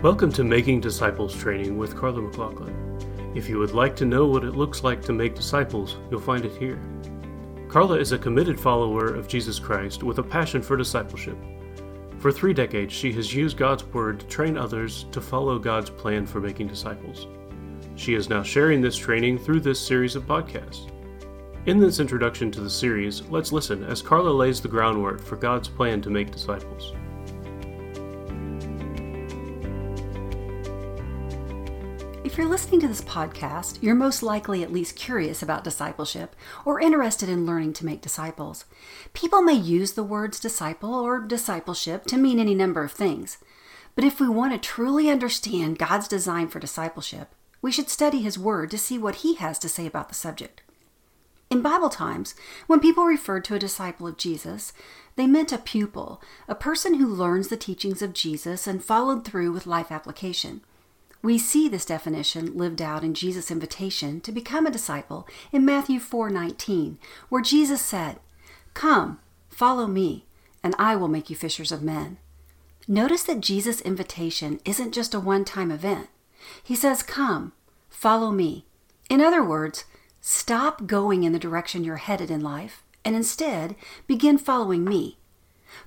Welcome to Making Disciples Training with Carla MacLachlan. If you would like to know what it looks like to make disciples, you'll find it here. Carla is a committed follower of Jesus Christ with a passion for discipleship. For three decades, she has used God's Word to train others to follow God's plan for making disciples. She is now sharing this training through this series of podcasts. In this introduction to the series, let's listen as Carla lays the groundwork for God's plan to make disciples. If you're listening to this podcast, you're most likely at least curious about discipleship or interested in learning to make disciples. People may use the words disciple or discipleship to mean any number of things. But if we want to truly understand God's design for discipleship, we should study His Word to see what He has to say about the subject. In Bible times, when people referred to a disciple of Jesus, they meant a pupil, a person who learns the teachings of Jesus and followed through with life application. We see this definition lived out in Jesus' invitation to become a disciple in Matthew 4:19, where Jesus said, "Come, follow me, and I will make you fishers of men." Notice that Jesus' invitation isn't just a one-time event. He says, "Come, follow me." In other words, stop going in the direction you're headed in life and instead begin following me.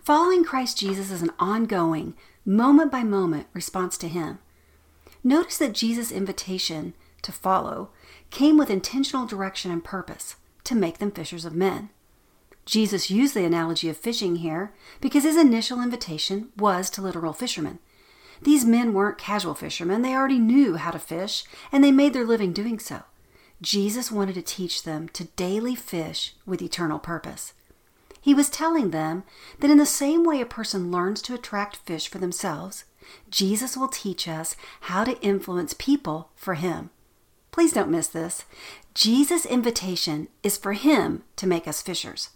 Following Christ Jesus is an ongoing, moment by moment response to Him. Notice that Jesus' invitation to follow came with intentional direction and purpose to make them fishers of men. Jesus used the analogy of fishing here because his initial invitation was to literal fishermen. These men weren't casual fishermen, they already knew how to fish, and they made their living doing so. Jesus wanted to teach them to daily fish with eternal purpose. He was telling them that in the same way a person learns to attract fish for themselves, Jesus will teach us how to influence people for Him. Please don't miss this. Jesus' invitation is for Him to make us fishers.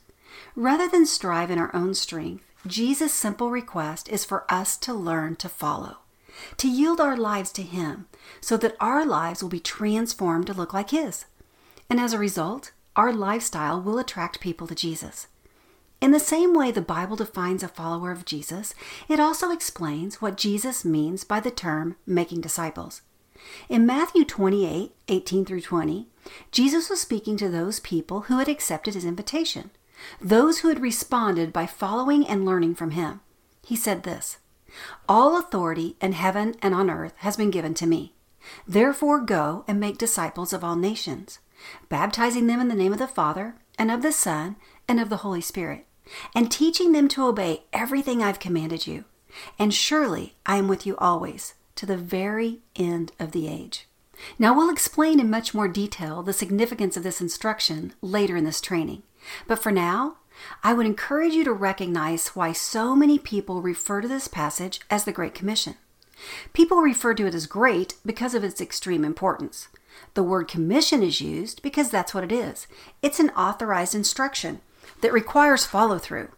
Rather than strive in our own strength, Jesus' simple request is for us to learn to follow, to yield our lives to Him, so that our lives will be transformed to look like His. And as a result, our lifestyle will attract people to Jesus. In the same way the Bible defines a follower of Jesus, it also explains what Jesus means by the term making disciples. In Matthew 28 18 through 20, Jesus was speaking to those people who had accepted his invitation, those who had responded by following and learning from him. He said this All authority in heaven and on earth has been given to me. Therefore, go and make disciples of all nations, baptizing them in the name of the Father, and of the Son, and of the Holy Spirit, and teaching them to obey everything I've commanded you. And surely I am with you always, to the very end of the age. Now, we'll explain in much more detail the significance of this instruction later in this training. But for now, I would encourage you to recognize why so many people refer to this passage as the Great Commission. People refer to it as great because of its extreme importance. The word commission is used because that's what it is it's an authorized instruction that requires follow through.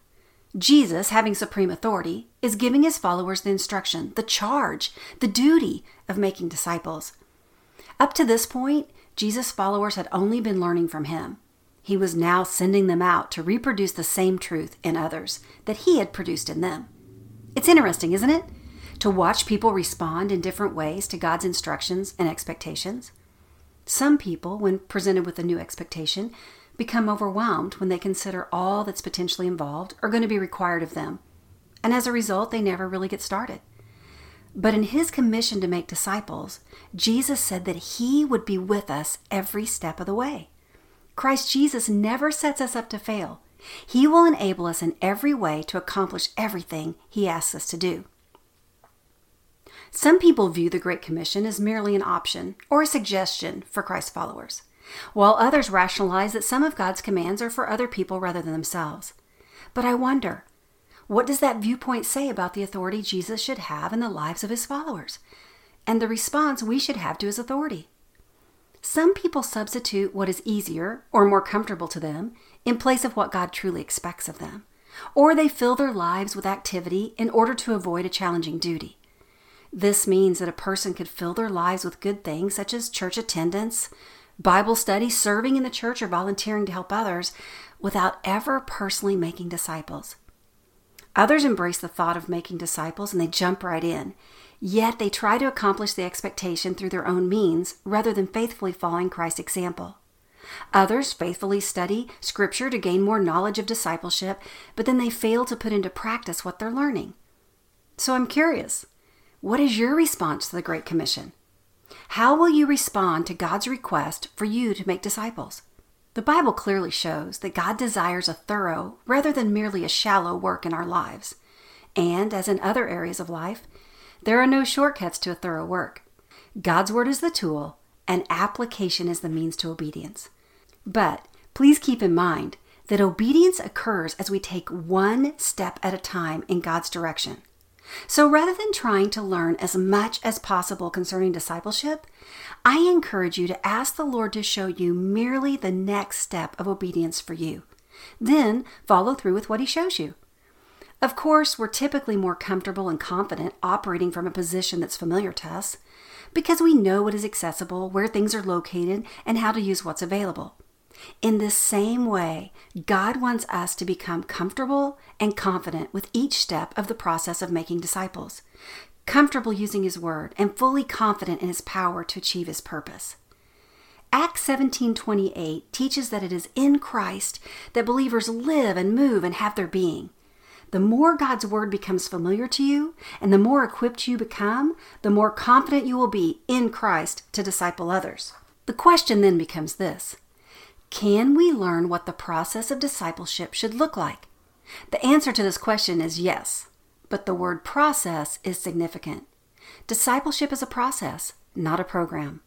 Jesus, having supreme authority, is giving his followers the instruction, the charge, the duty of making disciples. Up to this point, Jesus' followers had only been learning from him. He was now sending them out to reproduce the same truth in others that he had produced in them. It's interesting, isn't it? To watch people respond in different ways to God's instructions and expectations. Some people, when presented with a new expectation, become overwhelmed when they consider all that's potentially involved or going to be required of them. And as a result, they never really get started. But in his commission to make disciples, Jesus said that he would be with us every step of the way. Christ Jesus never sets us up to fail. He will enable us in every way to accomplish everything he asks us to do. Some people view the Great Commission as merely an option or a suggestion for Christ's followers, while others rationalize that some of God's commands are for other people rather than themselves. But I wonder, what does that viewpoint say about the authority Jesus should have in the lives of his followers and the response we should have to his authority? Some people substitute what is easier or more comfortable to them in place of what God truly expects of them, or they fill their lives with activity in order to avoid a challenging duty. This means that a person could fill their lives with good things such as church attendance, Bible study, serving in the church, or volunteering to help others without ever personally making disciples. Others embrace the thought of making disciples and they jump right in. Yet they try to accomplish the expectation through their own means rather than faithfully following Christ's example. Others faithfully study Scripture to gain more knowledge of discipleship, but then they fail to put into practice what they're learning. So I'm curious what is your response to the Great Commission? How will you respond to God's request for you to make disciples? The Bible clearly shows that God desires a thorough rather than merely a shallow work in our lives. And, as in other areas of life, there are no shortcuts to a thorough work. God's Word is the tool, and application is the means to obedience. But please keep in mind that obedience occurs as we take one step at a time in God's direction. So rather than trying to learn as much as possible concerning discipleship, I encourage you to ask the Lord to show you merely the next step of obedience for you. Then follow through with what He shows you. Of course, we're typically more comfortable and confident operating from a position that's familiar to us because we know what is accessible, where things are located, and how to use what's available. In the same way, God wants us to become comfortable and confident with each step of the process of making disciples, comfortable using His Word, and fully confident in His power to achieve His purpose. Acts 17:28 teaches that it is in Christ that believers live and move and have their being. The more God's word becomes familiar to you and the more equipped you become, the more confident you will be in Christ to disciple others. The question then becomes this can we learn what the process of discipleship should look like? The answer to this question is yes, but the word process is significant. Discipleship is a process, not a program.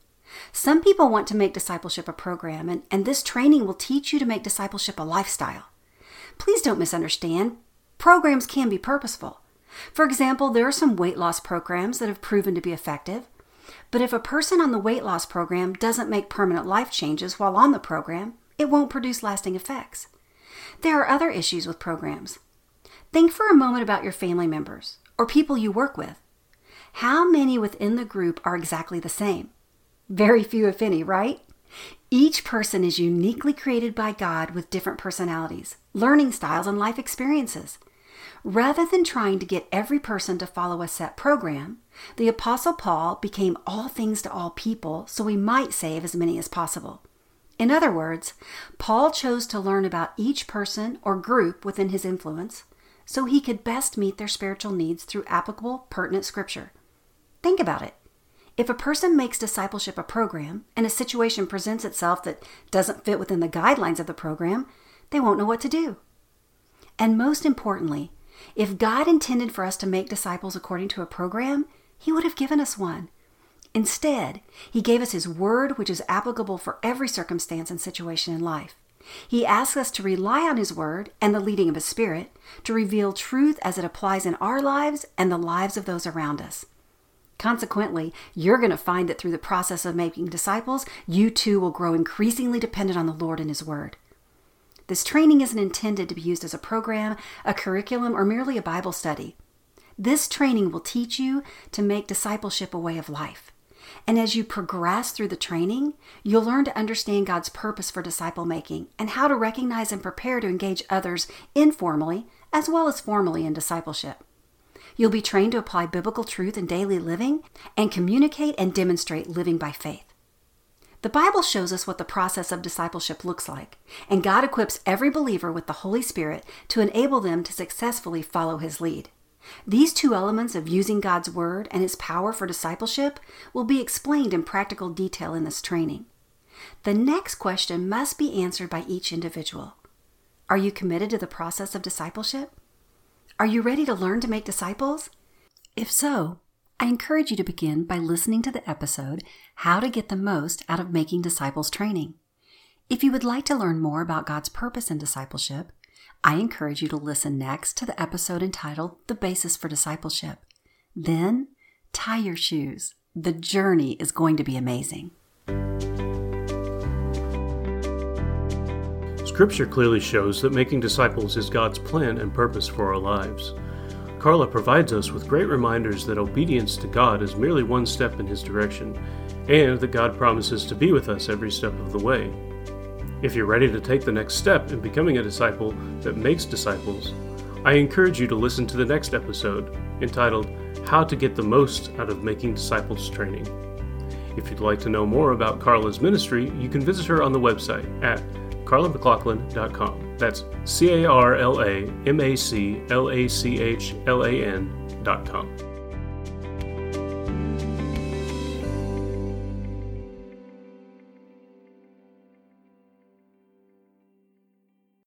Some people want to make discipleship a program, and, and this training will teach you to make discipleship a lifestyle. Please don't misunderstand. Programs can be purposeful. For example, there are some weight loss programs that have proven to be effective. But if a person on the weight loss program doesn't make permanent life changes while on the program, it won't produce lasting effects. There are other issues with programs. Think for a moment about your family members or people you work with. How many within the group are exactly the same? Very few, if any, right? Each person is uniquely created by God with different personalities, learning styles, and life experiences. Rather than trying to get every person to follow a set program, the Apostle Paul became all things to all people so he might save as many as possible. In other words, Paul chose to learn about each person or group within his influence so he could best meet their spiritual needs through applicable, pertinent scripture. Think about it. If a person makes discipleship a program and a situation presents itself that doesn't fit within the guidelines of the program, they won't know what to do. And most importantly, if God intended for us to make disciples according to a program, He would have given us one. Instead, He gave us His Word, which is applicable for every circumstance and situation in life. He asks us to rely on His Word and the leading of His Spirit to reveal truth as it applies in our lives and the lives of those around us. Consequently, you're going to find that through the process of making disciples, you too will grow increasingly dependent on the Lord and His Word. This training isn't intended to be used as a program, a curriculum, or merely a Bible study. This training will teach you to make discipleship a way of life. And as you progress through the training, you'll learn to understand God's purpose for disciple making and how to recognize and prepare to engage others informally as well as formally in discipleship. You'll be trained to apply biblical truth in daily living and communicate and demonstrate living by faith. The Bible shows us what the process of discipleship looks like, and God equips every believer with the Holy Spirit to enable them to successfully follow His lead. These two elements of using God's Word and His power for discipleship will be explained in practical detail in this training. The next question must be answered by each individual Are you committed to the process of discipleship? Are you ready to learn to make disciples? If so, I encourage you to begin by listening to the episode How to Get the Most Out of Making Disciples Training. If you would like to learn more about God's purpose in discipleship, I encourage you to listen next to the episode entitled The Basis for Discipleship. Then, tie your shoes. The journey is going to be amazing. Scripture clearly shows that making disciples is God's plan and purpose for our lives. Carla provides us with great reminders that obedience to God is merely one step in His direction, and that God promises to be with us every step of the way. If you're ready to take the next step in becoming a disciple that makes disciples, I encourage you to listen to the next episode, entitled How to Get the Most Out of Making Disciples Training. If you'd like to know more about Carla's ministry, you can visit her on the website at carlamaclachlan.com. That's C A R L A M A C L A C H L A N.com.